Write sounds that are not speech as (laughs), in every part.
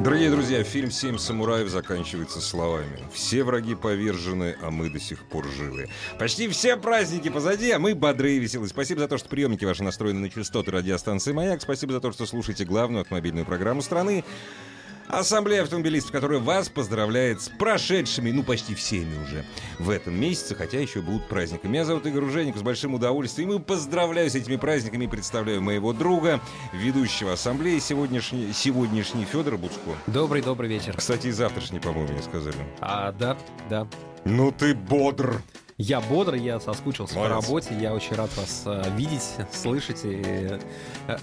Дорогие друзья, фильм «Семь самураев» заканчивается словами. Все враги повержены, а мы до сих пор живы. Почти все праздники позади, а мы бодрые и веселые. Спасибо за то, что приемники ваши настроены на частоты радиостанции «Маяк». Спасибо за то, что слушаете главную автомобильную программу страны. Ассамблея автомобилистов, которая вас поздравляет с прошедшими, ну, почти всеми уже в этом месяце, хотя еще будут праздники. Меня зовут Игорь Уженик, с большим удовольствием. И поздравляю с этими праздниками и представляю моего друга, ведущего ассамблеи сегодняшний, сегодняшний Федор Буцко. Добрый, добрый вечер. Кстати, и завтрашний, по-моему, мне сказали. А, да, да. Ну ты бодр. Я бодрый, я соскучился Молодец. по работе, я очень рад вас э, видеть, слышать. И, э,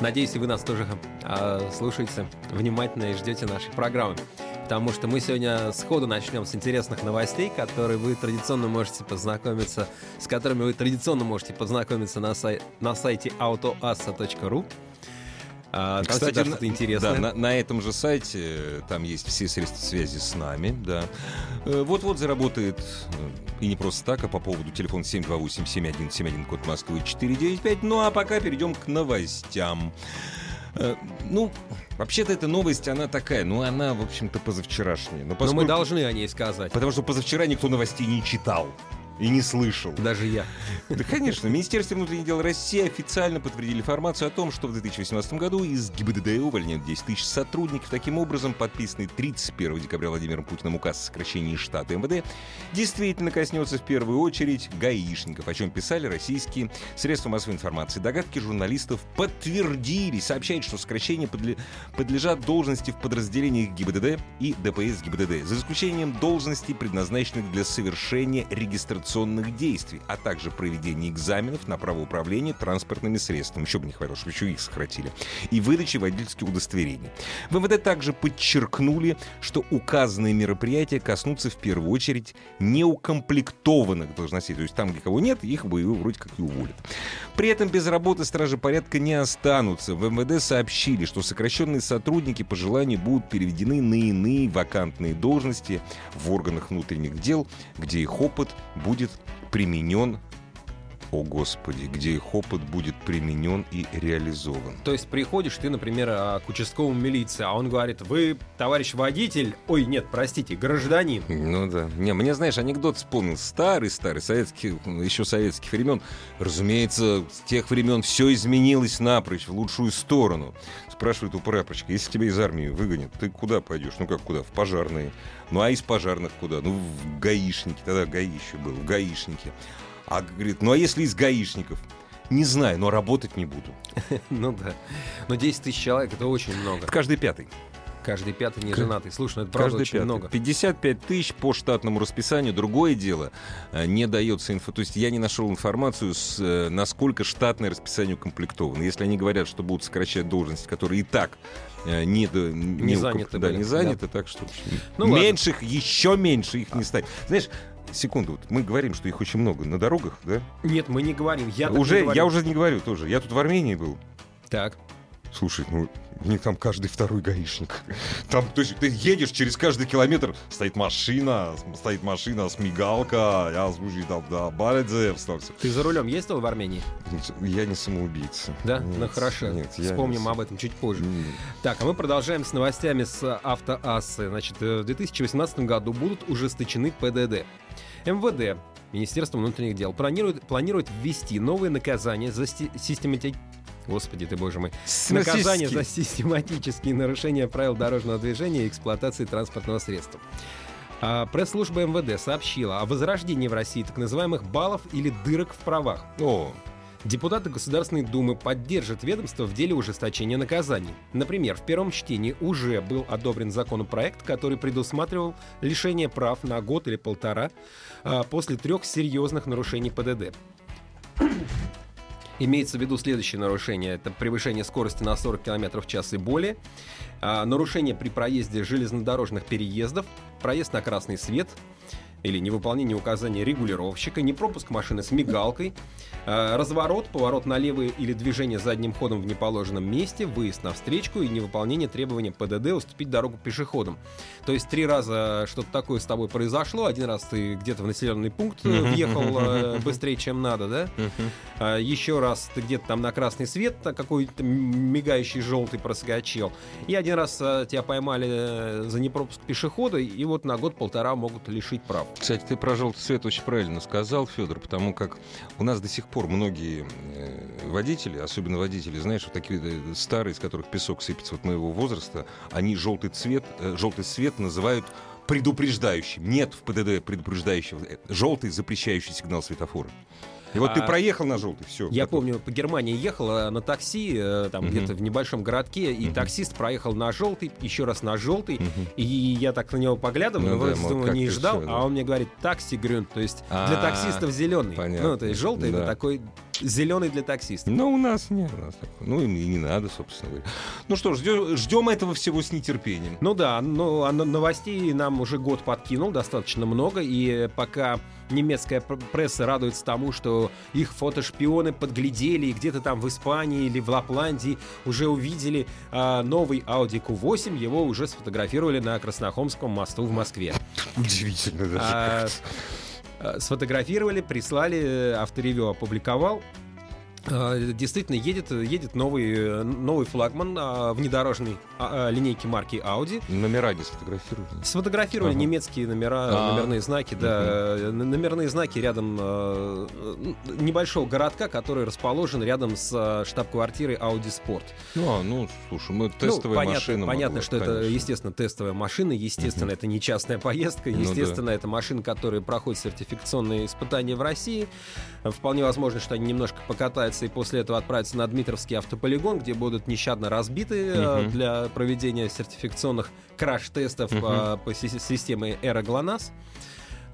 надеюсь, и вы нас тоже э, слушаете внимательно и ждете нашей программы. Потому что мы сегодня сходу начнем с интересных новостей, которые вы традиционно можете познакомиться, с которыми вы традиционно можете познакомиться на, сай- на сайте autoassa.ru. А, там всегда что-то интересное. Да, на, на этом же сайте э, там есть все средства связи с нами, да. Э, Вот-вот заработает, э, и не просто так, а по поводу телефона 728-7171, код Москвы 495. Ну а пока перейдем к новостям. Ну, вообще-то эта новость, она такая, ну она, в общем-то, позавчерашняя. Но Но поскольку- мы должны о ней сказать. Потому что позавчера никто новостей не читал и не слышал. Даже я. Да, конечно. Министерство внутренних дел России официально подтвердили информацию о том, что в 2018 году из ГИБДД увольняют 10 тысяч сотрудников. Таким образом, подписанный 31 декабря Владимиром Путиным указ о сокращении штата МВД действительно коснется в первую очередь гаишников, о чем писали российские средства массовой информации. Догадки журналистов подтвердились. Сообщает, что сокращение подле- подлежат должности в подразделениях ГИБДД и ДПС ГИБДД, за исключением должностей, предназначенных для совершения регистрационных действий, а также проведения экзаменов на право управления транспортными средствами. Еще бы не хватало, чтобы еще их сократили. И выдачи водительских удостоверений. В МВД также подчеркнули, что указанные мероприятия коснутся в первую очередь неукомплектованных должностей. То есть там, где кого нет, их бы вроде как и уволят. При этом без работы стражи порядка не останутся. В МВД сообщили, что сокращенные сотрудники по желанию будут переведены на иные вакантные должности в органах внутренних дел, где их опыт будет применен о господи, где их опыт будет применен и реализован. То есть приходишь ты, например, а, к участковому милиции, а он говорит, вы, товарищ водитель, ой, нет, простите, гражданин. Ну да. Не, мне, знаешь, анекдот вспомнил старый-старый, советских, еще советских времен. Разумеется, с тех времен все изменилось напрочь, в лучшую сторону. Спрашивает у прапорщика, если тебя из армии выгонят, ты куда пойдешь? Ну как куда? В пожарные. Ну а из пожарных куда? Ну в гаишники. Тогда гаи еще был, в гаишники. А говорит, ну а если из гаишников? Не знаю, но работать не буду. (laughs) Ну да. Но 10 тысяч человек это очень много. Это каждый пятый. Каждый пятый не женатый. Слушай, ну это правда Каждый очень пятый. много. 55 тысяч по штатному расписанию. Другое дело, э, не дается инфо. То есть я не нашел информацию, с, э, насколько штатное расписание укомплектовано. Если они говорят, что будут сокращать должности, которые и так э, не, до- не, уком- заняты да, были, не заняты, так что Ну ладно. меньше их, еще меньше их не станет. Знаешь, секунду, вот мы говорим, что их очень много на дорогах, да? Нет, мы не говорим. Я уже, не говорю. я уже не говорю тоже. Я тут в Армении был. Так. Слушай, ну, у них там каждый второй гаишник. Там, то есть, ты едешь через каждый километр, стоит машина, стоит машина с мигалка, я слушай, там, да, вставься. Ты за рулем ездил в Армении? Я не самоубийца. Да? Нет, ну хорошо. Нет, я Вспомним не об этом чуть позже. М. Так, а мы продолжаем с новостями с автоассы. Значит, э, в 2018 году будут ужесточены ПДД. МВД, Министерство внутренних дел, планирует, планирует ввести новые наказания за системати- Господи ты, боже мой. Наказание за систематические нарушения правил дорожного движения и эксплуатации транспортного средства. А, Пресс-служба МВД сообщила о возрождении в России так называемых баллов или дырок в правах. О, Депутаты Государственной Думы поддержат ведомство в деле ужесточения наказаний. Например, в первом чтении уже был одобрен законопроект, который предусматривал лишение прав на год или полтора а, после трех серьезных нарушений ПДД. Имеется в виду следующее нарушение. Это превышение скорости на 40 км в час и более. А, нарушение при проезде железнодорожных переездов. Проезд на красный свет или невыполнение указаний регулировщика, не пропуск машины с мигалкой, э, разворот, поворот налево или движение задним ходом в неположенном месте, выезд на встречку и невыполнение требования ПДД уступить дорогу пешеходам. То есть три раза что-то такое с тобой произошло, один раз ты где-то в населенный пункт э, въехал э, быстрее, чем надо, да? А еще раз ты где-то там на красный свет какой-то мигающий желтый проскочил, и один раз тебя поймали за непропуск пешехода, и вот на год-полтора могут лишить Кстати, ты про желтый цвет очень правильно сказал, Федор, потому как у нас до сих пор многие э, водители, особенно водители, знаешь, вот такие э, старые, из которых песок сыпется вот моего возраста, они желтый цвет, э, желтый цвет называют предупреждающим. Нет в ПДД предупреждающего. Желтый запрещающий сигнал светофора. И вот а, ты проехал на желтый, все. Я готов. помню, по Германии ехал на такси, э, там угу. где-то в небольшом городке, и угу. таксист проехал на желтый, еще раз на желтый, угу. и я так на него поглядывал, ну, да, думаю, не ждал, все, да. а он мне говорит такси грюн, то есть А-а-а. для таксистов зеленый. Понятно. Ну, то есть желтый да. это такой зеленый для таксистов. Но у нас нет. У нас ну и не надо, собственно говоря. Ну что ж, ждем, ждем этого всего с нетерпением. Ну да, ну, а новостей нам уже год подкинул достаточно много, и пока немецкая пресса радуется тому, что их фотошпионы подглядели и где-то там в Испании или в Лапландии уже увидели а, новый Audi Q8, его уже сфотографировали на Краснохомском мосту в Москве. Удивительно даже. А, Э, сфотографировали, прислали, э, авторевью опубликовал. А, действительно, едет, едет новый, новый флагман а, внедорожной а, линейки марки Audi. Номера не сфотографировали? Сфотографировали ага. немецкие номера, А-а-а. номерные знаки, да. Угу. Номерные знаки рядом небольшого городка, который расположен рядом с штаб-квартирой Audi Sport. Ну, а, ну, слушай, мы тестовая ну, понятно, машина. Понятно, что конечно. это, естественно, тестовая машина, естественно, угу. это не частная поездка, естественно, ну, да. это машина, которая проходит сертификационные испытания в России. Вполне возможно, что они немножко покатаются и после этого отправиться на Дмитровский автополигон, где будут нещадно разбиты uh-huh. для проведения сертификационных краш-тестов uh-huh. по, по системе Эра ГЛОНАСС.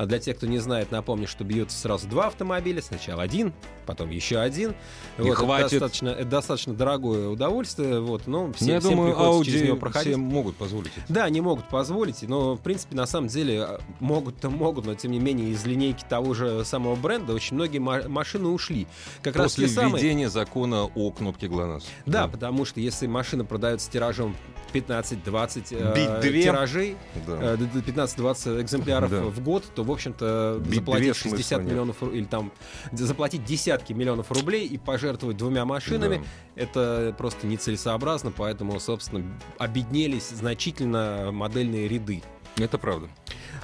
А для тех, кто не знает, напомню, что бьются сразу два автомобиля. Сначала один, потом еще один. Не вот, хватит. Это достаточно, это достаточно дорогое удовольствие. Вот, но все, Я всем думаю, Audi через него проходить. все могут позволить это. Да, они могут позволить. Но, в принципе, на самом деле, могут-то могут, но, тем не менее, из линейки того же самого бренда очень многие машины ушли. Как После раз введения самые... закона о кнопке ГЛОНАСС. Да, да, потому что если машина продается тиражом 15-20 э, тиражей, да. 15-20 э, экземпляров да. в год, то, в общем-то, Бить заплатить 60 миллионов или там заплатить десятки миллионов рублей и пожертвовать двумя машинами, да. это просто нецелесообразно, поэтому, собственно, обеднелись значительно модельные ряды. Это правда.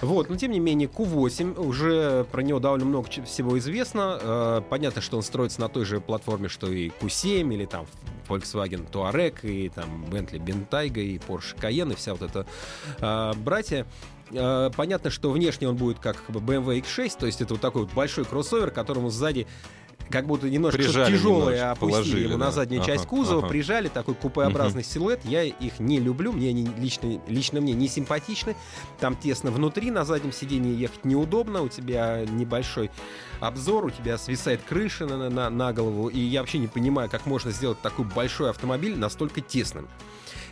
Вот, но тем не менее, Q8, уже про него довольно много всего известно. Э, понятно, что он строится на той же платформе, что и Q7, или там Volkswagen Touareg, и там Bentley Bentayga, и Porsche Cayenne, и вся вот эта э, братья. Э, понятно, что внешне он будет как BMW X6, то есть это вот такой вот большой кроссовер, которому сзади как будто немножко прижали тяжелое немножко, опустили положили, его да. на заднюю ага, часть кузова, ага. прижали такой купеобразный угу. силуэт. Я их не люблю, мне они лично, лично мне не симпатичны. Там тесно внутри, на заднем сидении ехать неудобно, у тебя небольшой обзор, у тебя свисает крыша на, на, на голову, и я вообще не понимаю, как можно сделать такой большой автомобиль настолько тесным.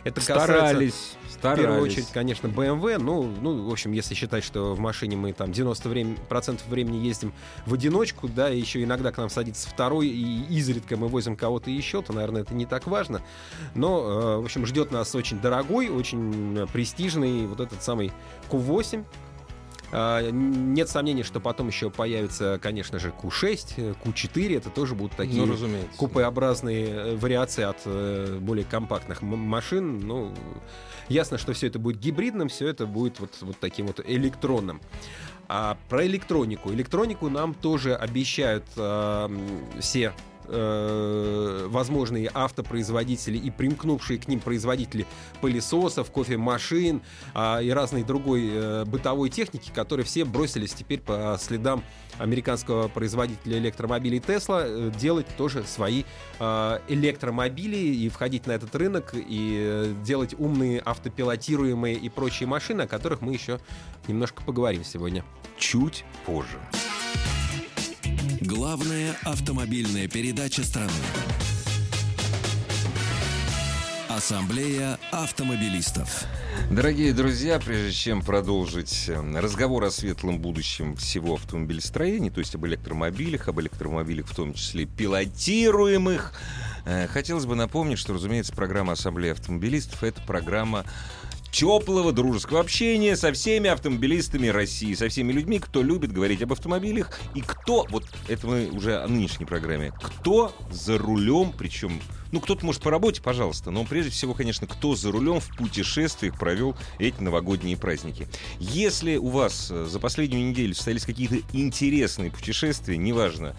Это старались, старались. В первую очередь, конечно, BMW. Ну, ну, в общем, если считать, что в машине мы там 90% времени, процентов времени ездим в одиночку, да, и еще иногда к нам садится второй, и изредка мы возим кого-то еще, то, наверное, это не так важно. Но, э, в общем, ждет нас очень дорогой, очень престижный вот этот самый Q8, а, нет сомнений, что потом еще появится, конечно же, Q6, Q4. Это тоже будут такие ну, купеобразные э, вариации от э, более компактных машин. Ну, ясно, что все это будет гибридным, все это будет вот, вот таким вот электронным. А про электронику. Электронику нам тоже обещают э, все э, возможные автопроизводители и примкнувшие к ним производители пылесосов, кофемашин э, и разной другой э, бытовой техники, которые все бросились теперь по следам американского производителя электромобилей Tesla э, делать тоже свои э, электромобили и входить на этот рынок и э, делать умные автопилотируемые и прочие машины, о которых мы еще немножко поговорим сегодня. Чуть позже. Главная автомобильная передача страны. Ассамблея автомобилистов. Дорогие друзья, прежде чем продолжить э, разговор о светлом будущем всего автомобилестроения, то есть об электромобилях, об электромобилях в том числе пилотируемых, э, хотелось бы напомнить, что, разумеется, программа Ассамблеи автомобилистов — это программа теплого дружеского общения со всеми автомобилистами России, со всеми людьми, кто любит говорить об автомобилях и кто, вот это мы уже о нынешней программе, кто за рулем, причем, ну, кто-то может по работе, пожалуйста, но прежде всего, конечно, кто за рулем в путешествиях провел эти новогодние праздники. Если у вас э, за последнюю неделю состоялись какие-то интересные путешествия, неважно,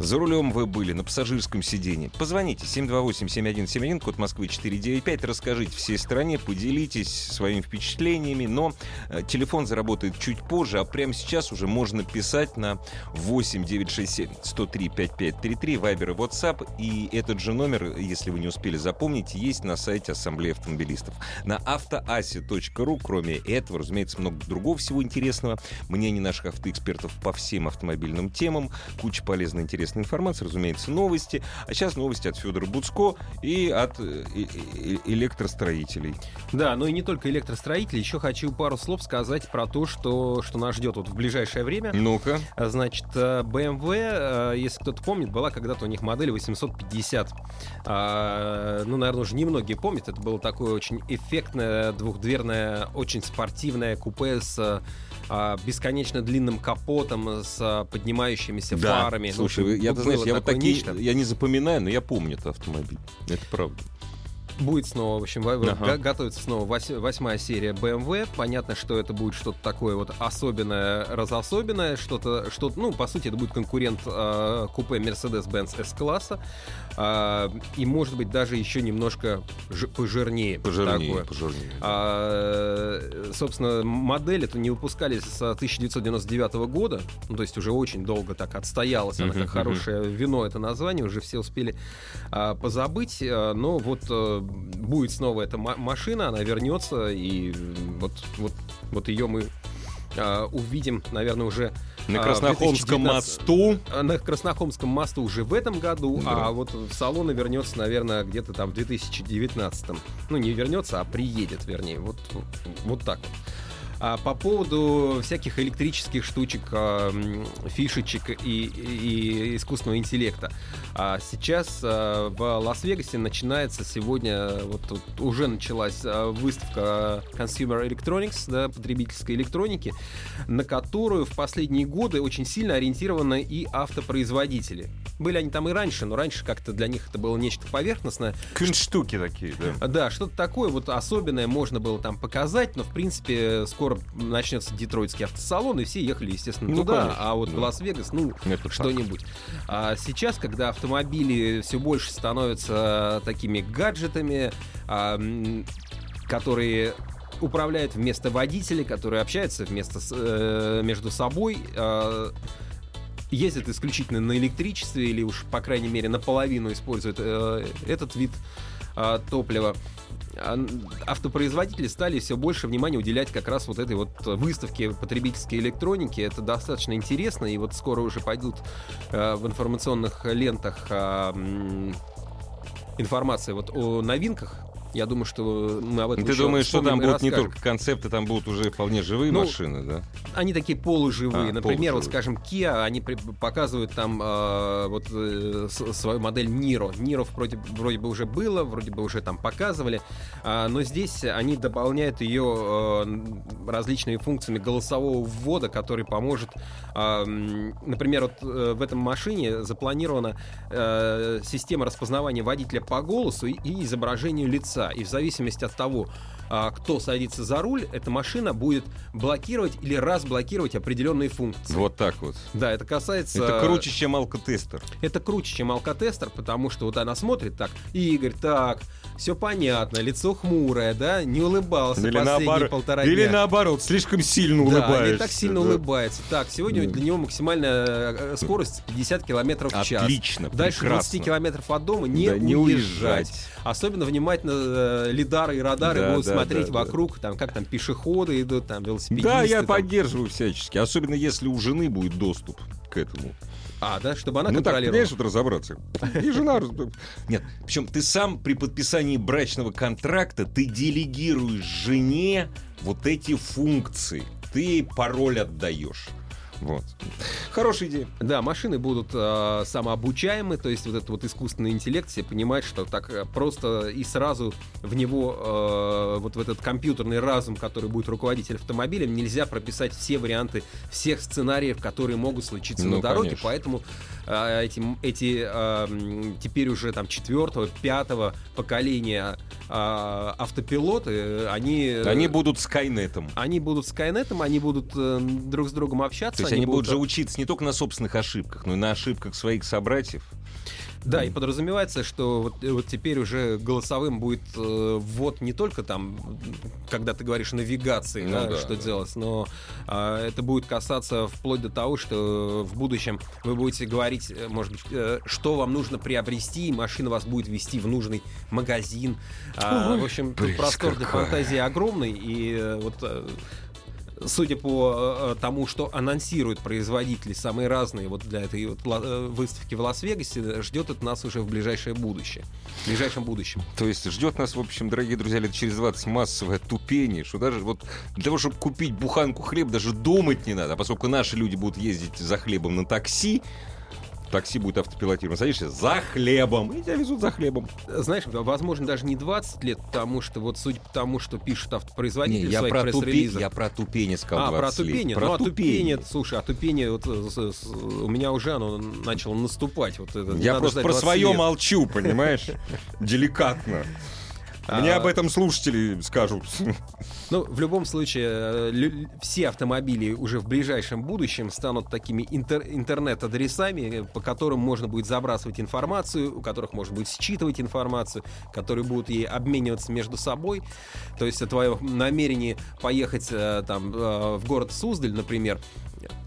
за рулем вы были, на пассажирском сидении. Позвоните 728-7171, код Москвы 495, расскажите всей стране, поделитесь своими впечатлениями, но э, телефон заработает чуть позже, а прямо сейчас уже можно писать на 8 967 103 5533, Вайбер и WhatsApp, и этот же номер, если вы не успели запомнить, есть на сайте Ассамблеи автомобилистов. На автоасе.ру, кроме этого, разумеется, много другого всего интересного, мнений наших автоэкспертов по всем автомобильным темам, куча полезной интересной интересная информация, разумеется, новости. А сейчас новости от Федора Буцко и от э, электростроителей. Да, но и не только электростроителей. Еще хочу пару слов сказать про то, что, что нас ждет вот в ближайшее время. Ну-ка. Значит, BMW, э, э, если кто-то помнит, была когда-то у них модель 850. А, ну, наверное, уже немногие помнят. Это было такое очень эффектное, двухдверное, очень спортивное купе с а, бесконечно длинным капотом с а, поднимающимися да. фарами. Слушай, ну, я, ты знаешь, я вот такие, нечто. я не запоминаю, но я помню этот автомобиль. Это правда. Будет снова, в общем, ага. готовится снова восьмая серия BMW. Понятно, что это будет что-то такое вот особенное, разособенное, что-то, что ну, по сути, это будет конкурент э, купе Mercedes-Benz S-класса. Э, и, может быть, даже еще немножко ж- пожирнее. Пожирнее, такое. пожирнее. А, собственно, модель эту не выпускали с 1999 года, ну, то есть уже очень долго так отстоялась, она как хорошее вино, это название, уже все успели а, позабыть, но вот э, будет снова эта машина, она вернется, и вот, вот, вот ее мы а, увидим, наверное, уже на а, Краснохолмском мосту. А, на Краснохолмском мосту уже в этом году, да. а вот в салоны вернется, наверное, где-то там в 2019. Ну, не вернется, а приедет, вернее. Вот, вот так вот. А по поводу всяких электрических штучек, а, фишечек и, и искусственного интеллекта. А сейчас а, в Лас-Вегасе начинается сегодня, вот тут уже началась выставка Consumer Electronics, да, потребительской электроники, на которую в последние годы очень сильно ориентированы и автопроизводители. Были они там и раньше, но раньше как-то для них это было нечто поверхностное. Кунштуки такие, да. Да, что-то такое вот особенное можно было там показать, но в принципе скоро скоро начнется Детройтский автосалон, и все ехали, естественно, ну, туда, конечно. а вот да. Лас-Вегас, ну, что-нибудь. А сейчас, когда автомобили все больше становятся такими гаджетами, а, которые управляют вместо водителей, которые общаются вместо, э, между собой, э, ездят исключительно на электричестве или уж, по крайней мере, наполовину используют э, этот вид э, топлива. А, автопроизводители стали все больше внимания уделять как раз вот этой вот выставке потребительской электроники. Это достаточно интересно, и вот скоро уже пойдут э, в информационных лентах э, информация вот о новинках я думаю, что мы об этом Ты думаешь, что там будут не только концепты, там будут уже вполне живые ну, машины, да? Они такие полуживые. А, Например, полуживые. вот, скажем, Kia, они показывают там э, вот э, свою модель Niro. Niro вроде, вроде бы уже было, вроде бы уже там показывали, э, но здесь они дополняют ее э, различными функциями голосового ввода, который поможет, э, например, вот э, в этом машине запланирована э, система распознавания водителя по голосу и, и изображению лица лица. И в зависимости от того, а, кто садится за руль, эта машина будет блокировать или разблокировать определенные функции. Вот так вот. Да, это касается... Это круче, чем алкотестер. Это круче, чем алкотестер, потому что вот она смотрит так, Игорь, так, все понятно, лицо хмурое, да, не улыбался или последние наоборот, полтора дня. Или наоборот, слишком сильно улыбается. Да, не так сильно да. улыбается. Так, сегодня для него максимальная э, скорость 50 километров в час. Отлично, Дальше прекрасно. 20 километров от дома не, да, уезжать. не уезжать. Особенно внимательно э, лидары и радары да, будут да, смотреть да, вокруг, там как там пешеходы идут, там велосипедисты. Да, я там. поддерживаю всячески. Особенно если у жены будет доступ к этому. А, да, чтобы она ну так, контролировала. понимаешь, вот разобраться. И жена... Нет, причем ты сам при подписании брачного контракта, ты делегируешь жене вот эти функции. Ты ей пароль отдаешь. Вот. Хорошая идея. Да, машины будут э, самообучаемы, то есть вот этот вот искусственный интеллект все понимает, что так э, просто и сразу в него, э, вот в этот компьютерный разум, который будет руководить автомобилем, нельзя прописать все варианты всех сценариев, которые могут случиться Ну, на дороге, конечно. поэтому э, эти, эти э, теперь уже там четвертого, пятого поколения э, автопилоты, они... э, Они будут Скайнетом. они будут с Кайнетом, они будут э, друг с другом общаться. То есть они будут же учиться не только на собственных ошибках, но и на ошибках своих собратьев. Да, и подразумевается, что вот, э, вот теперь уже голосовым будет э, ввод не только там, когда ты говоришь навигации, Ну да, да, что да. делать, но а, это будет касаться вплоть до того, что в будущем вы будете говорить, э, может быть, э, что вам нужно приобрести, и машина вас будет вести в нужный магазин. А, Ой, в общем, тут простор для фантазии огромный, и э, вот э, Судя по э, тому, что анонсируют производители самые разные вот для этой вот э, выставки в Лас-Вегасе, ждет это нас уже в ближайшее будущее. В ближайшем будущем. То есть ждет нас, в общем, дорогие друзья, лет через 20 массовое тупение, что даже вот для того, чтобы купить буханку хлеб, даже думать не надо. А поскольку наши люди будут ездить за хлебом на такси, такси будет автопилотировано. Садишься за хлебом, и тебя везут за хлебом. Знаешь, возможно, даже не 20 лет, потому что вот судя по тому, что пишут автопроизводители Не, я, своих про пресс-релизах. я про тупение сказал А, про 20 лет. тупение. Про ну, а тупение. слушай, а тупение вот, э, у меня уже оно начало наступать. Вот это, Я просто про 20 свое лет. молчу, понимаешь? (laughs) Деликатно. Мне А. об этом слушатели скажут. Ну, в любом случае, э, все автомобили уже в ближайшем будущем станут такими интер- интернет-адресами, э, по которым можно будет забрасывать информацию, у которых можно будет считывать информацию, которые будут ей обмениваться между собой. То есть твое намерение поехать э, там э, в город Суздаль, например,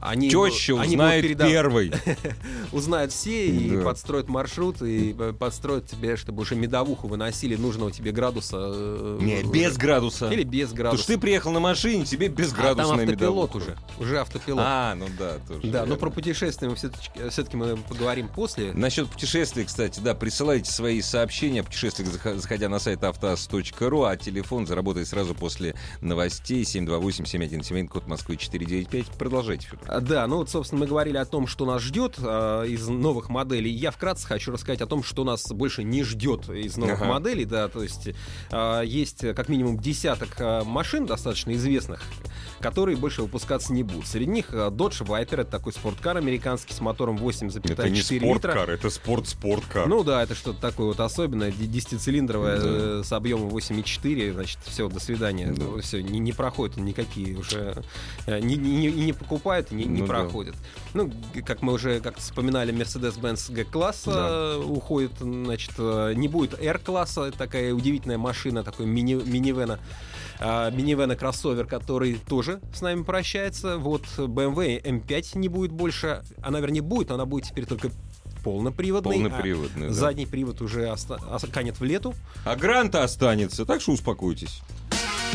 они, Теща они узнает переда- первой. (laughs) узнают все и Да. подстроят маршрут, и э, подстроят тебе, чтобы уже медовуху выносили нужного тебе градуса. э, Не, без градуса. Или без Потому градуса. что ты приехал на машине, тебе А там автопилот медовуха. уже. Уже автопилот. А, ну да, тоже. да, но верно. про путешествия мы все-таки мы поговорим после. Насчет путешествий, кстати, да, присылайте свои сообщения о путешествиях, зах- заходя на сайт автоаз.ру, а телефон заработает сразу после новостей 728-7171, код Москвы 495. Продолжайте, Федор. А, Да, ну вот, собственно, мы говорили о том, что нас ждет а, из новых моделей. Я вкратце хочу рассказать о том, что нас больше не ждет из новых Ага. моделей. Да, то есть а, есть э, как минимум десяток а, машин достаточно известных, которые больше выпускаться не будут. Среди них а, Dodge Viper, это такой спорткар американский с мотором 8,4 литра. это спорт-спорткар. Ну да, это что-то такое вот особенное, десятицилиндровое Да. э, с объемом 8,4, значит, все, до свидания. Да. Все, не, не проходит никакие уже, э, не, не, не- не покупают, и не, не Ну да. проходит. Ну, г- как мы уже как вспоминали, Mercedes-Benz G-класса Да. уходит, значит, э, не будет R-класса, такая удивительная машина, такой мини, минивена. А, минивена кроссовер, который тоже с нами прощается. Вот BMW M5 не будет больше. Она, вернее, будет, но она будет теперь только полноприводный. а Полноприводный, да. Задний привод уже оста- ос- канет в лету. А гранта останется, так что успокойтесь.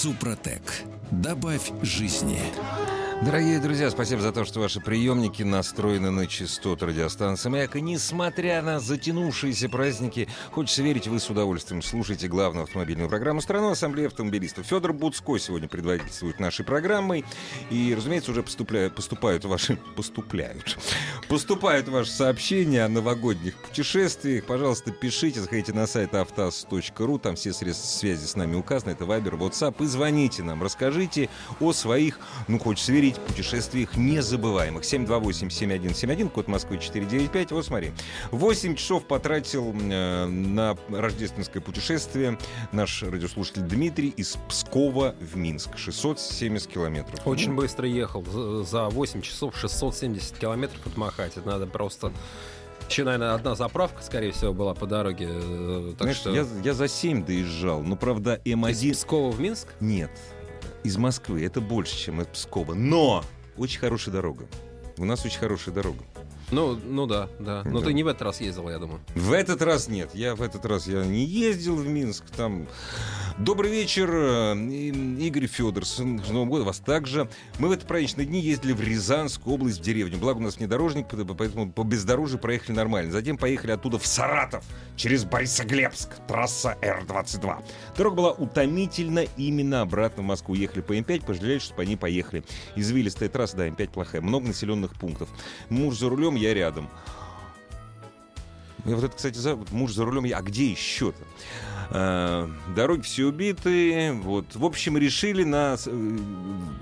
Супротек. Добавь жизни. Дорогие друзья, спасибо за то, что ваши приемники настроены на частоту радиостанции «Маяк». И несмотря на затянувшиеся праздники, хочется верить, вы с удовольствием слушаете главную автомобильную программу страны Ассамблеи автомобилистов. Федор Буцко сегодня предводительствует нашей программой. И, разумеется, уже поступляют, поступают ваши... Поступляют. Поступают ваши сообщения о новогодних путешествиях. Пожалуйста, пишите, заходите на сайт автаз.ру. Там все средства связи с нами указаны. Это Вайбер, WhatsApp. И звоните нам. Расскажите о своих, ну, хочется верить, путешествиях незабываемых. 728-7171, код Москвы 495. Вот смотри. 8 часов потратил э, на рождественское путешествие наш радиослушатель Дмитрий из Пскова в Минск. 670 километров. Очень Ну, быстро ехал. За- За 8 часов 670 километров отмахать. Это надо просто Еще, наверное, одна заправка, скорее всего, была по дороге. э, Так Знаешь, что... я, я за 7 доезжал, но, правда, М1... Из Пскова в Минск? Нет, из Москвы. Это больше, чем из Пскова. Но очень хорошая дорога. У нас очень хорошая дорога. Ну, ну да, да. Но Да. ты не в этот раз ездил, я думаю. В этот раз нет. Я в этот раз я не ездил в Минск. Там добрый вечер, э, Игорь Федор. С Новым годом вас также. Мы в эти праздничные дни ездили в Рязанскую область, в деревню. Благо у нас внедорожник, по- поэтому по бездорожью проехали нормально. Затем поехали оттуда в Саратов через Борисоглебск, трасса Р-22. Дорога была утомительна именно обратно в Москву. Ехали по М5, пожалели, что по ней поехали. Извилистая трасса, да, М5 плохая. Много населенных пунктов. Муж за рулем, я рядом. И вот это, кстати, за... муж за рулем, а где еще-то? А, дороги все убиты. Вот. В общем, решили на... э,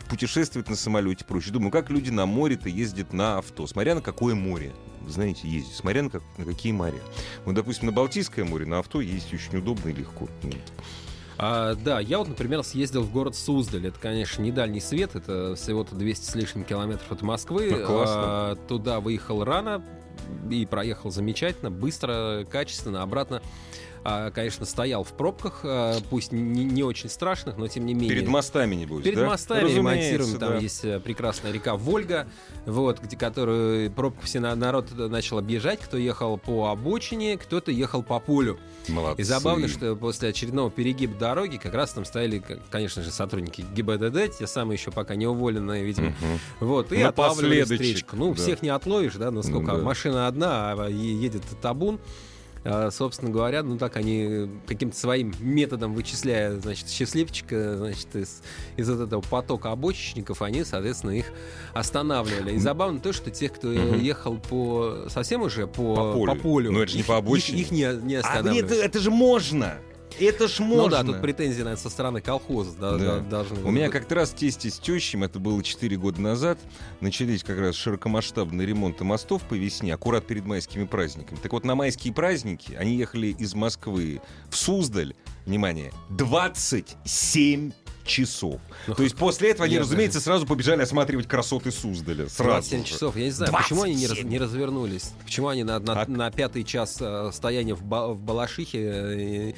путешествовать на самолете проще. Думаю, как люди на море-то ездят на авто. Смотря на какое море. Знаете, ездить. Смотря на, как- на какие моря. Вот, допустим, на Балтийское море на авто ездить очень удобно и легко. А, да, я вот, например, съездил в город Суздаль. Это, конечно, не дальний свет, это всего-то 200 с лишним километров от Москвы. Ну, классно. А, туда выехал рано и проехал замечательно, быстро, качественно. Обратно, а, конечно, стоял в пробках, а, пусть не, не очень страшных, но тем не менее. Перед мостами, небось, Перед да? мостами Разумеется, ремонтируем. Там да. есть э, прекрасная река Вольга, вот, где которую пробку все на- народ начал объезжать. Кто ехал по обочине, кто-то ехал по полю. Молодцы. И забавно, что после очередного перегиба дороги как раз там стояли, конечно же, сотрудники ГИБДД, те самые еще пока не уволенные, видимо. Мгм. Вот, и отлавливали встречку. Ну, да. всех не отловишь, да, но сколько? Ну да. Машина одна, а едет табун. А, собственно говоря, ну так они каким-то своим методом вычисляя, значит, счастливчика, значит, из, из вот этого потока обочечников, они, соответственно, их останавливали. И забавно то, что тех, кто Мгм. ехал по совсем уже по, По полю. Ну, это же не их- по обочине. Их, их не, не А останавливали. нет, это же можно! Это ж можно! Ну да, тут претензии, наверное, со стороны колхоза да, Да. да, должны У меня быть. как-то раз тесте с тещем, это было 4 года назад, начались как раз широкомасштабные ремонты мостов по весне, аккурат перед майскими праздниками. Так вот, на майские праздники они ехали из Москвы в Суздаль, внимание, 27 часов. Ну, То есть после этого они, я разумеется, сразу побежали осматривать красоты Суздаля. Сразу 27 же. часов. Я не знаю, почему они не, раз- 27. не развернулись? Почему они на, на, А- на пятый час э, стояния в, Ба- в Балашихе э,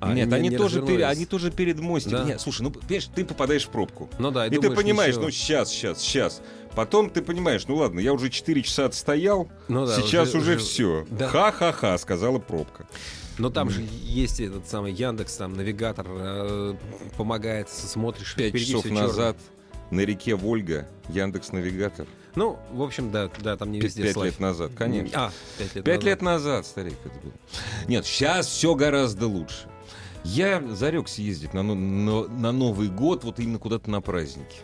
а, Нет, не- они, не тоже пере- они тоже перед мостиком. Да. Нет, слушай, ну, понимаешь, ты попадаешь в пробку. Ну да, и, И ты думаешь, понимаешь, ничего. ну сейчас, сейчас, сейчас. Потом ты понимаешь, ну ладно, я уже 4 часа отстоял, Ну да, сейчас уже- уже, уже- все. да. Ха-ха-ха, сказала пробка. Но там же есть этот самый Яндекс, там навигатор э, помогает, смотришь, Пять часов назад на реке Вольга Яндекс Навигатор. Ну, в общем, да, да, там не везде Пять лет назад, конечно. А, пять лет Пять назад. лет назад, старик, это было. Нет, сейчас все гораздо лучше. Я зарекся ездить на, но- на- на Новый год, вот именно куда-то на праздники.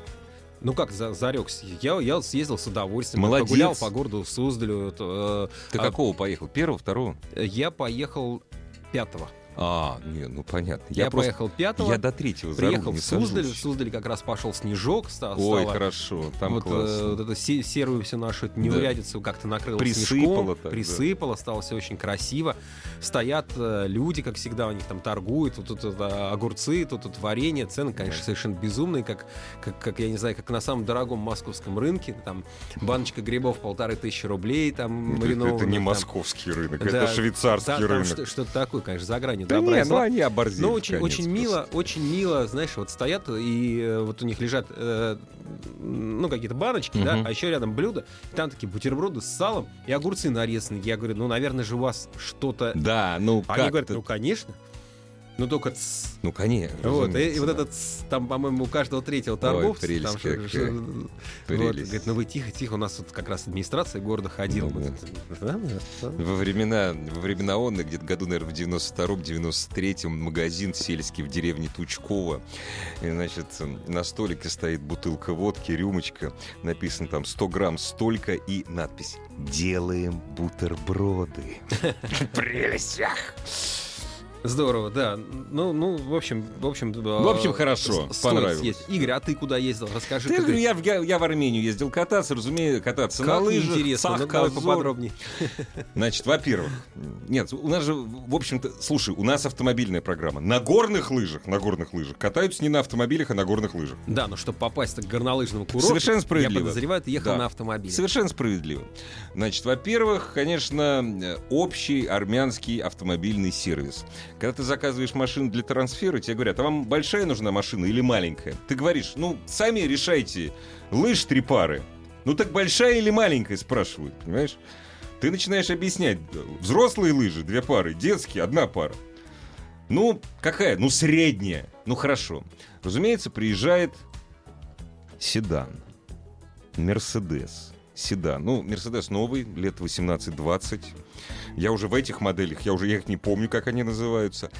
Ну как, за, зарекся. Я, я съездил с удовольствием. Молодец. Погулял по городу Суздалю. э, Ты а, какого поехал? Первого, второго? Я поехал пятого. А, не, ну понятно. Я, просто- поехал пятого. Я до третьего Приехал в Суздаль, сажусь. в Суздале как раз пошел снежок, ста- Ой, стало. хорошо, там вот, э, классно. вот эту се- серую всю нашу неурядицу как-то накрыло Присыпало снежком, так, да. присыпало, стало все очень красиво. Стоят э, люди, как всегда, у них там торгуют, тут, тут, э, огурцы, тут, тут варенье, цены, конечно, Да. совершенно безумные, как, как, как, я не знаю, как на самом дорогом московском рынке, там баночка грибов полторы тысячи рублей, там Это- маринованных. это не там. московский рынок, Да, это швейцарский Да, рынок. что- что-то такое, конечно, за гранью Да и не, ну они оборзели. Ну, очень, конец очень мило, очень мило, знаешь, вот стоят, и э, вот у них лежат, э, ну, какие-то баночки, да, Мгм. а еще рядом блюдо, и там такие бутерброды с салом и огурцы нарезаны. Я говорю, ну, наверное же у вас что-то... Да, ну Они говорят, ну, конечно. Ну, только тс. Ну, конечно. Вот, и, и вот этот, тс, там, по-моему, у каждого третьего торговца. прелесть там, какая. что- вот, Прелесть. говорит, ну вы тихо, тихо, у нас тут как раз администрация города ходила. Ну, Вот да. Во времена, во времена он, где-то году, наверное, в 92-93-м, магазин сельский в деревне Тучково. И, значит, на столике стоит бутылка водки, рюмочка. Написано там 100 грамм столько и надпись «Делаем бутерброды». (laughs) Прелесть! Здорово, да. Ну, ну, в общем, в общем, в общем, хорошо, понравилось. Есть. Игорь, а ты куда ездил? Расскажи. Ты, ты... Я, я, я в Армению ездил кататься, разумеется, кататься как на лыжах. Интересно, ну, давай поподробнее. (laughs) Значит, во-первых, нет, у нас же, в общем-то, слушай, у нас автомобильная программа. На горных лыжах, на горных лыжах катаются не на автомобилях, а на горных лыжах. Да, но чтобы попасть к горнолыжному курорту, Совершенно справедливо. я подозреваю, ты ехал да. на автомобиле. Совершенно справедливо. Значит, во-первых, конечно, общий армянский автомобильный сервис. Когда ты заказываешь машину для трансфера, тебе говорят, а вам большая нужна машина или маленькая? Ты говоришь, ну, сами решайте, лыж три пары. Ну так большая или маленькая, спрашивают, понимаешь? Ты начинаешь объяснять, взрослые лыжи, две пары, детские, одна пара. Ну, какая? Ну, средняя. Ну, хорошо. Разумеется, приезжает седан. Мерседес. Седан. Ну, Мерседес новый, лет 18-20. Я уже в этих моделях, я уже я их не помню, как они называются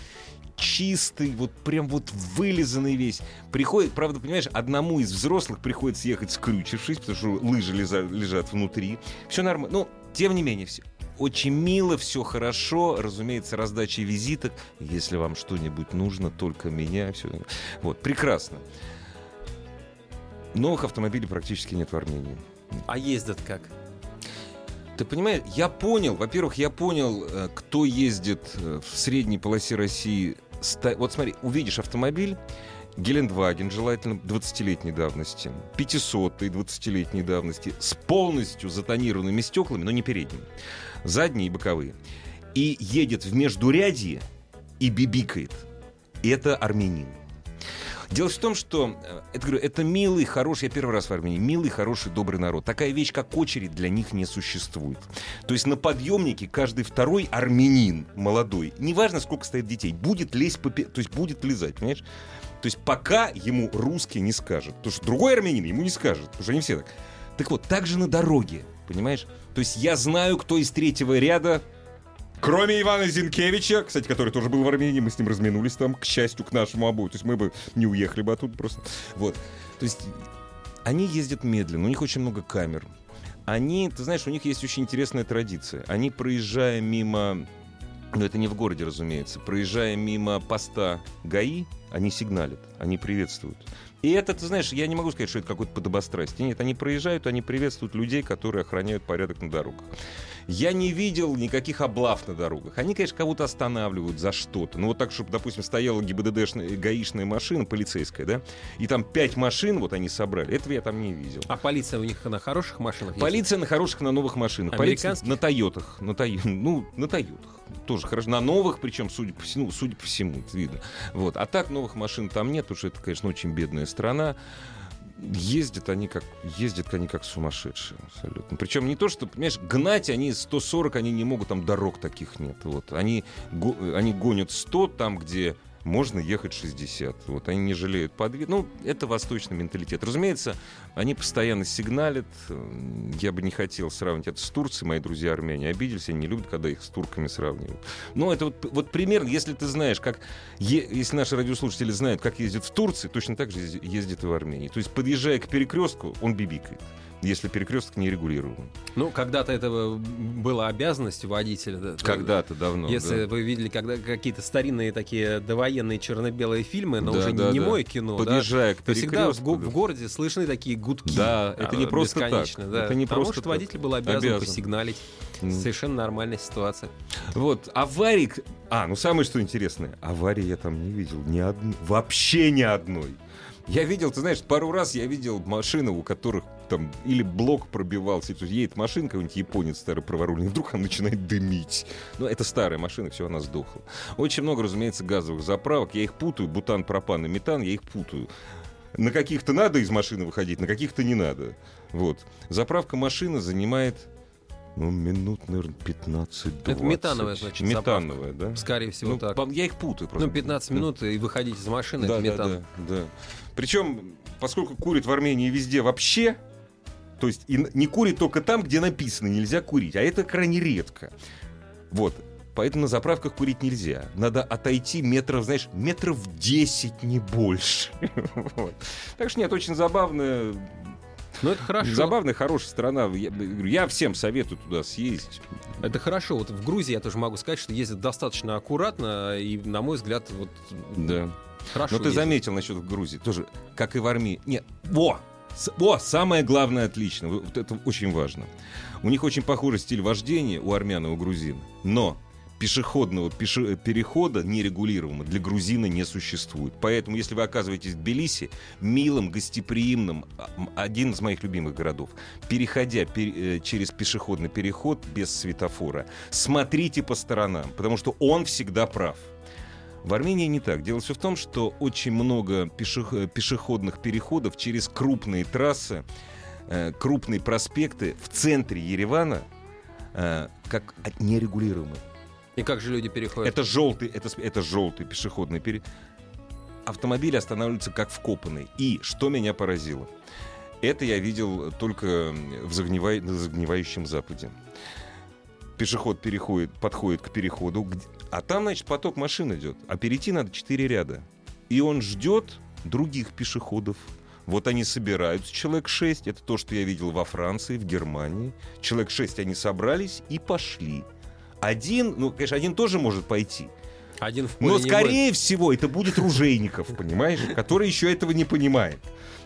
чистый, вот прям вот вылизанный весь. Приходит, правда, понимаешь, одному из взрослых приходится ехать скрючившись, потому что лыжи лежат, лежат внутри. Все нормально. Ну, тем не менее, все очень мило, все хорошо, разумеется, раздача визиток. Если вам что-нибудь нужно, только меня. Все. Вот, прекрасно. Новых автомобилей практически нет в Армении. А ездят как? Ты понимаешь, я понял, во-первых, я понял, э, кто ездит э, в средней полосе России. Вот смотри, увидишь автомобиль, Гелендваген, желательно 20-летней давности, 500 20-летней давности, с полностью затонированными стеклами, но не передними, задние и боковые, и едет в междурядье и бибикает. Это армянин. Дело в том, что э, это, говорю, это милый, хороший, я первый раз в Армении, милый, хороший, добрый народ. Такая вещь, как очередь, для них не существует. То есть на подъемнике каждый второй армянин молодой, неважно, сколько стоит детей, будет лезть, по, то есть будет лизать, понимаешь? То есть пока ему русский не скажет. Потому что другой армянин ему не скажет, потому что они все так. Так вот, так же на дороге, понимаешь? То есть я знаю, кто из третьего ряда Кроме Ивана Зинкевича, кстати, который тоже был в Армении, мы с ним разминулись там, к счастью, к нашему обоим. То есть мы бы не уехали бы оттуда просто. Вот. То есть они ездят медленно, у них очень много камер. Они, ты знаешь, у них есть очень интересная традиция. Они, проезжая мимо но это не в городе, разумеется. Проезжая мимо поста ГАИ, они сигналят, они приветствуют. И это, ты знаешь, я не могу сказать, что это какое-то подобострастие. Нет, они проезжают, они приветствуют людей, которые охраняют порядок на дорогах. Я не видел никаких облав на дорогах. Они, конечно, кого-то останавливают за что-то. Ну, вот так, чтобы, допустим, стояла ГИБДДшная, гаишная машина, полицейская, да, и там пять машин вот они собрали. Этого я там не видел. А полиция у них на хороших машинах Полиция на хороших, на новых машинах. Полиция на Тойотах. На тай... Ну, на Тойотах. Тоже хорошо. На новых, причем, судя по всему, судя по всему, это видно. Вот. А так новых машин там нет, потому что это, конечно, очень бедная страна ездят они как ездят они как сумасшедшие абсолютно. Причем не то, что, понимаешь, гнать они 140, они не могут, там дорог таких нет. Вот. Они, го, они гонят 100 там, где можно ехать 60. Вот они не жалеют подвид. Ну, это восточный менталитет. Разумеется, они постоянно сигналят. Я бы не хотел сравнивать это с Турцией. Мои друзья армяне обиделись, они не любят, когда их с турками сравнивают. Но это вот, вот примерно, если ты знаешь, как... Если наши радиослушатели знают, как ездят в Турции, точно так же ездит и в Армении. То есть, подъезжая к перекрестку, он бибикает если перекресток не регулируем. Ну, когда-то это была обязанность водителя. Когда-то давно. Если да. вы видели когда какие-то старинные такие довоенные черно-белые фильмы, но да, уже да, не да. мое кино. Подъезжая да, к перекрестку. всегда в, в городе слышны такие гудки. Да, это не просто так. Да. Это не Потому просто что так. водитель был обязан, обязан. посигналить. Mm. Совершенно нормальная ситуация. Вот, аварий... А, ну самое что интересное, аварии я там не видел ни одной. Вообще ни одной. Я видел, ты знаешь, пару раз я видел машины, у которых там или блок пробивался, то есть едет машина, какой-нибудь японец старый праворульный, вдруг она начинает дымить. Ну, это старая машина, все, она сдохла. Очень много, разумеется, газовых заправок. Я их путаю, бутан, пропан и метан, я их путаю. На каких-то надо из машины выходить, на каких-то не надо. Вот. Заправка машины занимает ну, минут, наверное, 15-20. Это метановая, значит, Метановая, да? Скорее всего, ну, так. Я их путаю просто. Ну, 15 минут и выходить из машины, да, это метан. Да, да, да. Причем, поскольку курят в Армении везде вообще, то есть и не курит только там, где написано «нельзя курить», а это крайне редко. Вот. Поэтому на заправках курить нельзя. Надо отойти метров, знаешь, метров 10, не больше. (laughs) вот. Так что нет, очень забавно Ну, это хорошо. Забавная, хорошая страна. Я, я всем советую туда съездить. Это хорошо. Вот в Грузии я тоже могу сказать, что ездят достаточно аккуратно, и, на мой взгляд, вот Да. хорошо Но ты ездят. заметил насчет Грузии, тоже, как и в армии. Нет, во! О, самое главное отлично, вот это очень важно. У них очень похожий стиль вождения у армян и у грузин, но пешеходного пеше- перехода нерегулируемого для грузина не существует. Поэтому, если вы оказываетесь в Тбилиси, милым, гостеприимным, а, один из моих любимых городов, переходя пер- э, через пешеходный переход без светофора, смотрите по сторонам, потому что он всегда прав. В Армении не так. Дело все в том, что очень много э, пешеходных переходов через крупные трассы, э, крупные проспекты в центре Еревана, э, как нерегулируемые. И как же люди переходят? Это желтый, это, это желтый пешеходный переход. Автомобили останавливаются как вкопанные. И что меня поразило? Это я видел только в загнивай- на загнивающем Западе. Пешеход переходит, подходит к переходу, а там, значит, поток машин идет. А перейти надо четыре ряда. И он ждет других пешеходов. Вот они собираются, человек шесть. Это то, что я видел во Франции, в Германии. Человек шесть они собрались и пошли. Один, ну, конечно, один тоже может пойти. Один в Но скорее всего это будет Ружейников, понимаешь, который еще этого не понимает.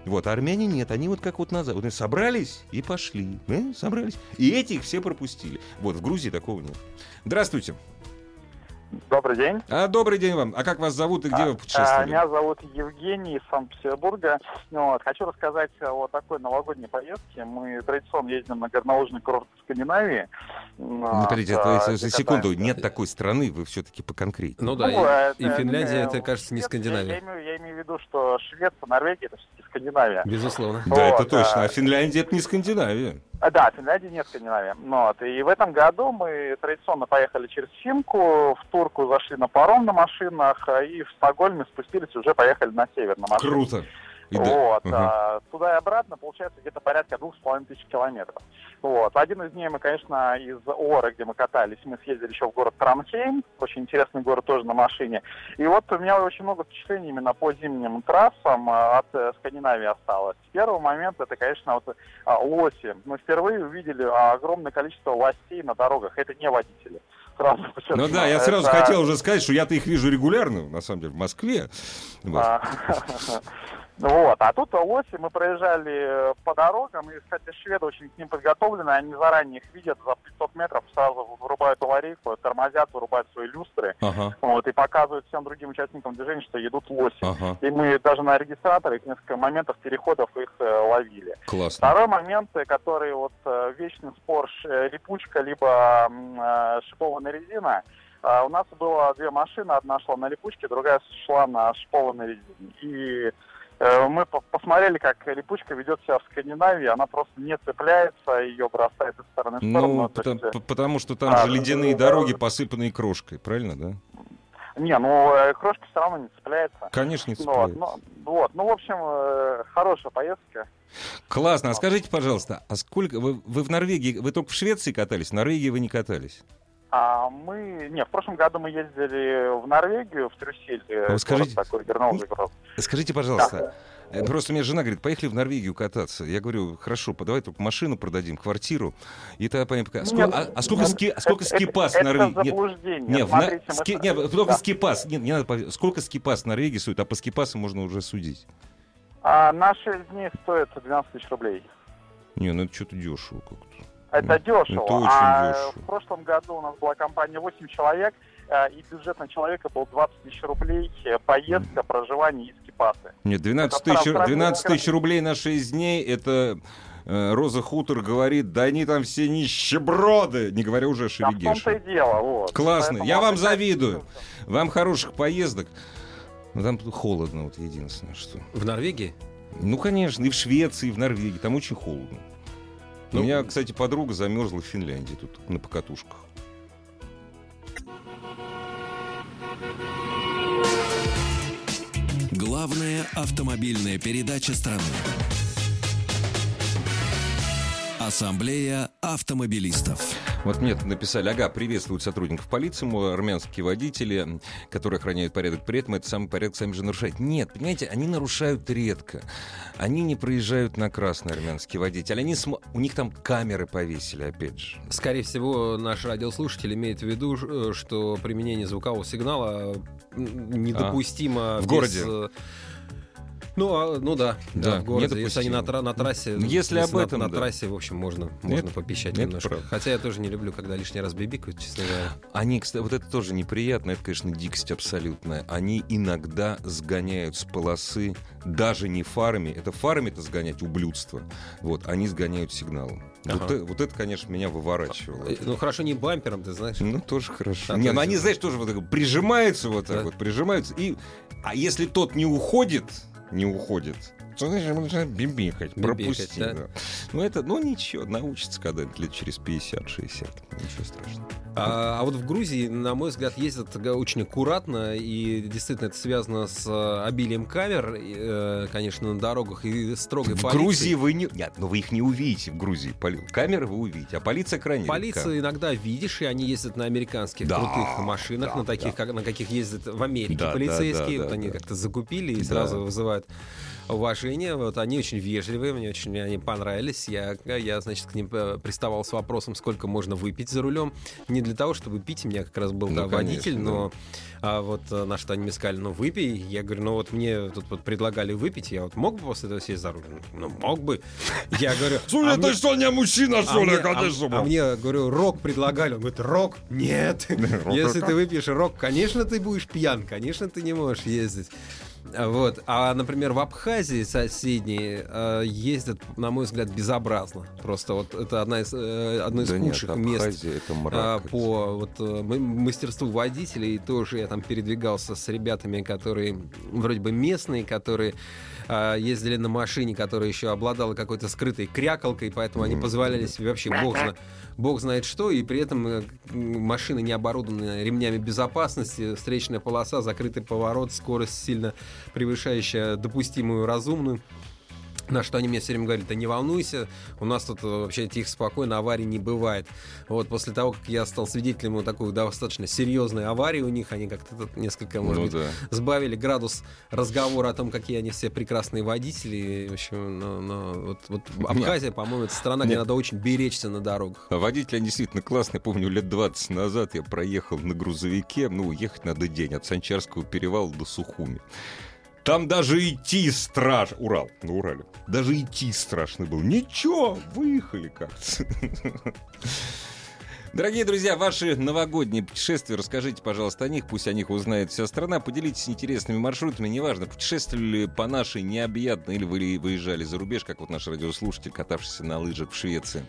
Вот, а армяне нет, они вот как вот назад. Вот они собрались и пошли. э, собрались. И эти их все пропустили. Вот, в Грузии такого нет. Здравствуйте. Добрый день. А, добрый день вам. А как вас зовут и где вы А, путешествовали? Меня зовут Евгений из Санкт-Петербурга. Ну Вот. Хочу рассказать о такой новогодней поездке. Мы традиционно ездим на горнолыжный курорт в Скандинавии. Ну, подождите, Вот, а, а, за- за секунду. катаемся. Нет такой страны, вы все-таки поконкретнее. Ну да, Ну, и- это, и, Финляндия, э, это, кажется, не Швеция, Я, Скандинавия. я имею, я имею в виду, что Швеция, Норвегия это все-таки Скандинавия. Безусловно. Да, это точно. а. А Финляндия это не Скандинавия. А, Да, Финляндия нет Скандинавия. Ну, Вот. И в этом году мы традиционно поехали через Финку, в Турку зашли на паром на машинах, а, и в Стокгольме спустились, уже поехали на север на машинах. Круто. И Вот, а, туда и обратно получается где-то порядка двух с половиной тысяч километров. Вот. Один из дней мы, конечно, из Оры, где мы катались, мы съездили еще в город Транхейм, очень интересный город тоже на машине. И вот у меня очень много впечатлений именно по зимним трассам а, от э, Скандинавии осталось. Первый момент это, конечно, вот а, лоси. Мы впервые увидели огромное количество лосей на дорогах. Это не водители. Сразу (laughs) Ну да, я сразу Это- хотел уже сказать, что я-то их вижу регулярно, на самом деле, в Москве. (laughs) Вот. А, тут лоси мы проезжали э, по дорогам, и, кстати, шведы очень к ним подготовлены, они заранее их видят за 500 метров, сразу вырубают аварийку, тормозят, вырубают свои люстры, Ага, вот, и показывают всем другим участникам движения, что едут лоси. ага. И мы даже на регистраторе несколько моментов переходов их э, ловили. Классно. Второй момент, э, который вот э, вечный спор э, липучка либо э, шипованная резина. А, У нас было две машины, одна шла на липучке, другая шла на шипованной резине. И мы по- посмотрели, как липучка ведет себя в Скандинавии, она просто не цепляется, ее бросает из стороны в сторону. Ну, То есть, потому, э, потому что там а, же ледяные ну, дороги, да. посыпанные крошкой, правильно, да? Не, ну э, крошки все равно не цепляется. Конечно, не Ну, вот, цепляется. ну, вот, ну, в общем, э, хорошая поездка. Классно. А скажите, пожалуйста, а сколько... Вы, вы в Норвегии... Вы только в Швеции катались? В Норвегии вы не катались? А мы, не, в прошлом году мы ездили в Норвегию, в Трюссель, э, А скажите- такой, горнолыжный город. Скажите, пожалуйста, э, просто мне жена говорит, поехали в Норвегию кататься. Я говорю, хорошо, давай только машину продадим, квартиру. И тогда понятно, пока- сколько, Нет, а, а сколько, ну, ски, а сколько это- скипас это, в Норвегии? Нет, заблуждение. нет, На- Смотрите, мы ски- нет, только да. скипас. Нет, не надо, сколько скипас в Норвегии стоит, а по скипасу можно уже судить. А, на 6 дней стоит 12 тысяч рублей. Не, ну это что-то дешево как-то. Это дешево. это очень а дешево. в прошлом году у нас была компания 8 человек, э, и бюджет на человека был 20 тысяч рублей, э, поездка, проживание и скипасы. Нет, 12 Это тысяч, прав- 12 прав- тысяч рублей на 6 дней, это э, Роза Хутор говорит, да они там все нищеброды, не говоря уже о А в том-то и Шерегеше. дело. Вот. Классно, Поэтому я вам завидую. Вам хороших поездок. Но там холодно, вот единственное, что. В Норвегии? Ну, конечно, и в Швеции, и в Норвегии, там очень холодно. У Ну, меня, кстати, подруга замерзла в Финляндии, тут на покатушках. Главная автомобильная передача страны. Ассамблея автомобилистов. Вот мне тут написали, ага, приветствуют сотрудников полиции, армянские водители, которые охраняют порядок, при этом это самый порядок сами же нарушают. Нет, понимаете, они нарушают редко. Они не проезжают на красный армянские водители. Они см... У них там камеры повесили, опять же. Скорее всего, наш радиослушатель имеет в виду, э, что применение звукового сигнала недопустимо а, в городе. Ну, а, ну да, да, да, в городе. Если они на, тра- на трассе, если, если об этом, на, да. на трассе, в общем, можно, можно попищать нет, немножко. Правда. Хотя я тоже не люблю, когда лишний раз бибикают, честно говоря. Они, кстати, вот это тоже неприятно, это, конечно, дикость абсолютная. Они иногда сгоняют с полосы даже не фарами, это фарами-то сгонять ублюдство. Вот, они сгоняют сигналом. Ага. Вот, вот это, конечно, меня выворачивало. Э, ну хорошо, не бампером, ты знаешь. Ну, тоже хорошо. А не, ну они, знаешь, тоже вот так прижимаются вот так да. вот, прижимаются. И, а если тот не уходит, не уходит, что значит, начинает бибикать, пропустить. Да? Да. Ну, это, ну, ничего, научится когда-нибудь лет через 50-60. Ничего страшного. А, а вот в Грузии, на мой взгляд, ездят очень аккуратно, и действительно это связано с э, обилием камер, э, конечно, на дорогах и строгой в полицией. В Грузии вы не... Нет, но вы их не увидите в Грузии. Камеры вы увидите, а полиция крайне Полицию редка. иногда видишь, и они ездят на американских да, крутых машинах, да, на таких, да. как, на каких ездят в Америке да, полицейские. Да, да, вот да, они да. как-то закупили и сразу вызывают уважение. Вот они очень вежливые, мне очень они понравились. Я, я, значит, к ним э, приставал с вопросом, сколько можно выпить за рулем. Не для того, чтобы пить, у меня как раз был ну, да, водитель, конечно, но а вот э, на что они мне сказали, ну выпей. Я говорю, ну вот мне тут вот предлагали выпить, я вот мог бы после этого сесть за руль? Ну мог бы. Я говорю... (laughs) Слушай, а ты мне... что, не мужчина, что ли? А, а, а мне, говорю, рок предлагали. Он говорит, рок? Нет. (laughs) Если ты выпьешь рок, конечно, ты будешь пьян, конечно, ты не можешь ездить. Вот. А, например, в Абхазии соседние э, ездят, на мой взгляд, безобразно. Просто вот это одна из, э, одно из да худших нет, мест это мрак, э, по вот, э, мастерству водителей. Тоже я там передвигался с ребятами, которые вроде бы местные, которые э, ездили на машине, которая еще обладала какой-то скрытой крякалкой, поэтому они позволяли себе вообще бог, зна, бог знает что, и при этом э, машины не оборудованы ремнями безопасности, встречная полоса, закрытый поворот, скорость сильно превышающая допустимую разумную. На что они мне все время говорят, да не волнуйся, у нас тут э, вообще тихо, спокойно, аварий не бывает. Вот после того, как я стал свидетелем вот такой достаточно серьезной аварии у них, они как-то тут несколько, может ну, быть, да. сбавили градус разговора о том, какие они все прекрасные водители. В общем, но, но вот, вот Абхазия, по-моему, это страна, где Нет. надо очень беречься на дорогах. А водители, они действительно классные. Помню, лет 20 назад я проехал на грузовике, ну, ехать надо день, от Санчарского перевала до Сухуми. Там даже идти страшно. Урал, на Урале. Даже идти страшно было. Ничего, выехали как-то. Дорогие друзья, ваши новогодние путешествия, расскажите, пожалуйста, о них, пусть о них узнает вся страна. Поделитесь интересными маршрутами, неважно, путешествовали по нашей необъятной или вы выезжали за рубеж, как вот наш радиослушатель, катавшийся на лыжах в Швеции.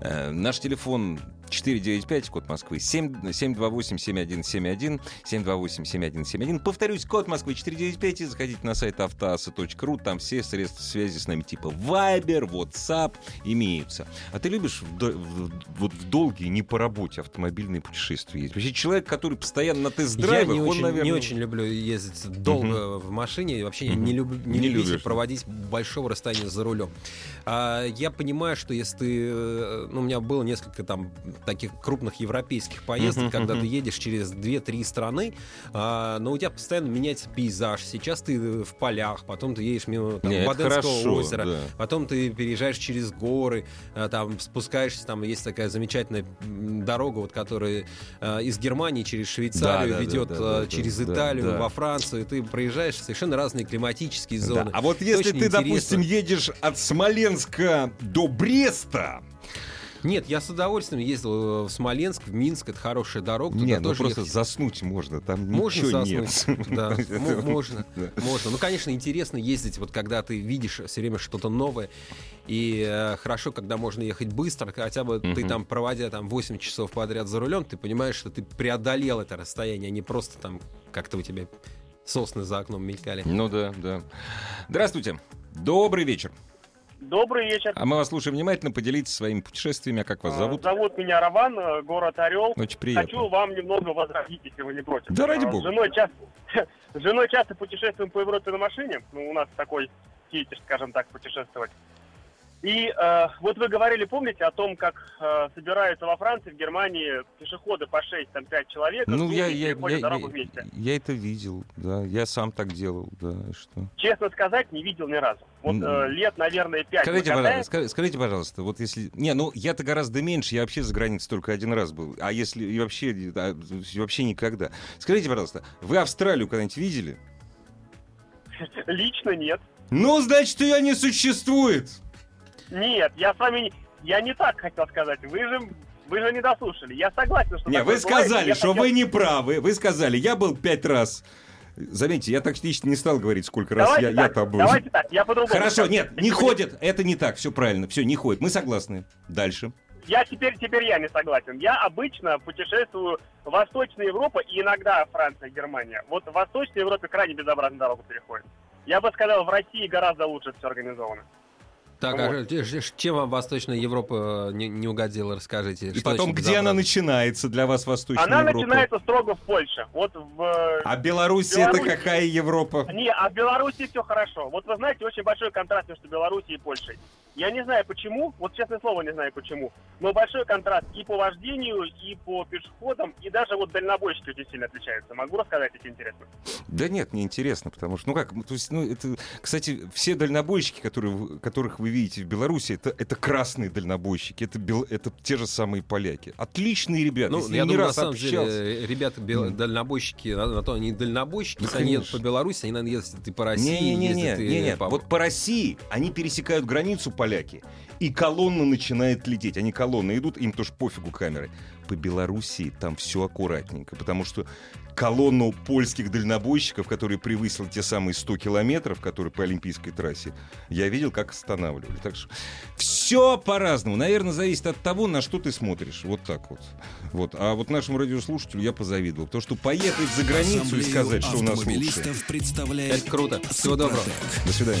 Э, наш телефон 495, код Москвы, 728-7171, 728-7171. Повторюсь, код Москвы 495, и заходите на сайт автоаса.ру, там все средства связи с нами, типа Viber, WhatsApp имеются. А ты любишь в, в, вот в долгие, не по работе автомобильные путешествия ездить? Вообще человек, который постоянно на тест-драйвах, он, очень, наверное... не очень люблю ездить долго uh-huh. в машине, вообще uh-huh. не, люб, не, не люблю проводить большого расстояния за рулем. А, я понимаю, что если ты... Ну, у меня было несколько там таких крупных европейских поездок, uh-huh, когда uh-huh. ты едешь через 2-3 страны, а, но у тебя постоянно меняется пейзаж. Сейчас ты в полях, потом ты едешь мимо там, Нет, Баденского хорошо, озера, да. потом ты переезжаешь через горы, а, там спускаешься, там есть такая замечательная дорога, вот, которая а, из Германии через Швейцарию да, да, ведет да, а, да, через да, Италию да. во Францию, и ты проезжаешь совершенно разные климатические зоны. Да. А вот если Очень ты, интересно. допустим, едешь от Смоленска до Бреста, нет, я с удовольствием ездил в Смоленск, в Минск, это хорошая дорога. туда Нет, ну просто ехать. заснуть можно, там Можно ничего заснуть, нет. (laughs) да, можно, можно. Ну, конечно, интересно ездить, вот когда ты видишь все время что-то новое, и э, хорошо, когда можно ехать быстро, хотя бы ты там, проводя там 8 часов подряд за рулем, ты понимаешь, что ты преодолел это расстояние, а не просто там как-то у тебя сосны за окном мелькали. Ну да, да. Здравствуйте. Добрый вечер. Добрый вечер. А мы вас слушаем внимательно. Поделитесь своими путешествиями. А как вас А, зовут? Зовут меня Роман, э, город Орел. Очень приятно. Хочу вам немного возразить, если вы не против. Да ради А, бога. С женой, часто, (laughs) с женой часто путешествуем по Европе на машине. Ну, у нас такой фетиш, скажем так, путешествовать. И э, вот вы говорили, помните, о том, как э, собираются во Франции, в Германии пешеходы по 6-5 человек, Ну, я, я, я, дорогу я- вместе. я это видел, да. Я сам так делал, да. Что? Честно сказать, не видел ни разу. Вот э, лет, наверное, 5 Скажите, пожалуйста, ска- скажите, пожалуйста, вот если... Не, ну я-то гораздо меньше, я вообще за границей только один раз был. А если и вообще, а, вообще никогда. Скажите, пожалуйста, вы Австралию когда-нибудь видели? (laughs) Лично нет. Ну, значит, ее не существует. Нет, я с вами. Я не так хотел сказать. Вы же, вы же не дослушали. Я согласен, что Не, вы бывает, сказали, я что хотел- вы не правы. Вы сказали, я был пять раз. Заметьте, я тактично не стал говорить, сколько раз Давайте я, так, я там был. давайте так, я по-другому. Хорошо, скажу. нет, не ходят. Это не так, все правильно. Все, не ходят. Мы согласны. Дальше. Я теперь, теперь я не согласен. Я обычно путешествую в Восточной Европе и иногда Франция, Германия. Вот в Восточной Европе крайне безобразно дорогу переходит. Я бы сказал, в России гораздо лучше все организовано. Так, Вот. а ж- ж- чем вам Восточная Европа э, не, не угодила, расскажите. И потом, где она безобразно? начинается для вас, Восточная Она Европа? начинается строго в Польше. Вот в... э, А Беларусь это какая Европа? Не, а в Беларуси все хорошо. Вот вы знаете, очень большой контраст между Беларусью и Польшей. Я не знаю почему, вот честное слово не знаю почему, но большой контраст и по вождению, и по пешеходам, и даже вот дальнобойщики очень сильно отличаются. Могу рассказать, если интересно. Да нет, не интересно, потому что, ну как, ну, то есть, ну это, кстати, все дальнобойщики, которые, которых вы видите в Беларуси, это, это красные дальнобойщики, это, бел- это те же самые поляки. Отличные ребята. Ну, Если я не думаю, на раз самом общался. деле, э, ребята, бел- М. дальнобойщики, на, на то они дальнобойщики, если они едут по Беларуси, они, наверное, ездят и по России, Не-не-не, ездят и не-не. по... Вот по России они пересекают границу, поляки, и колонна начинает лететь. Они колонны идут, им тоже пофигу камеры. По Белоруссии там все аккуратненько, потому что колонну польских дальнобойщиков, которые превысили те самые 100 километров, которые по Олимпийской трассе, я видел, как останавливали. Так что все по-разному. Наверное, зависит от того, на что ты смотришь. Вот так вот. вот. А вот нашему радиослушателю я позавидовал. Потому что поехать за границу и Ассамблею сказать, что у нас лучше. представляет Это круто. Всего доброго. До свидания.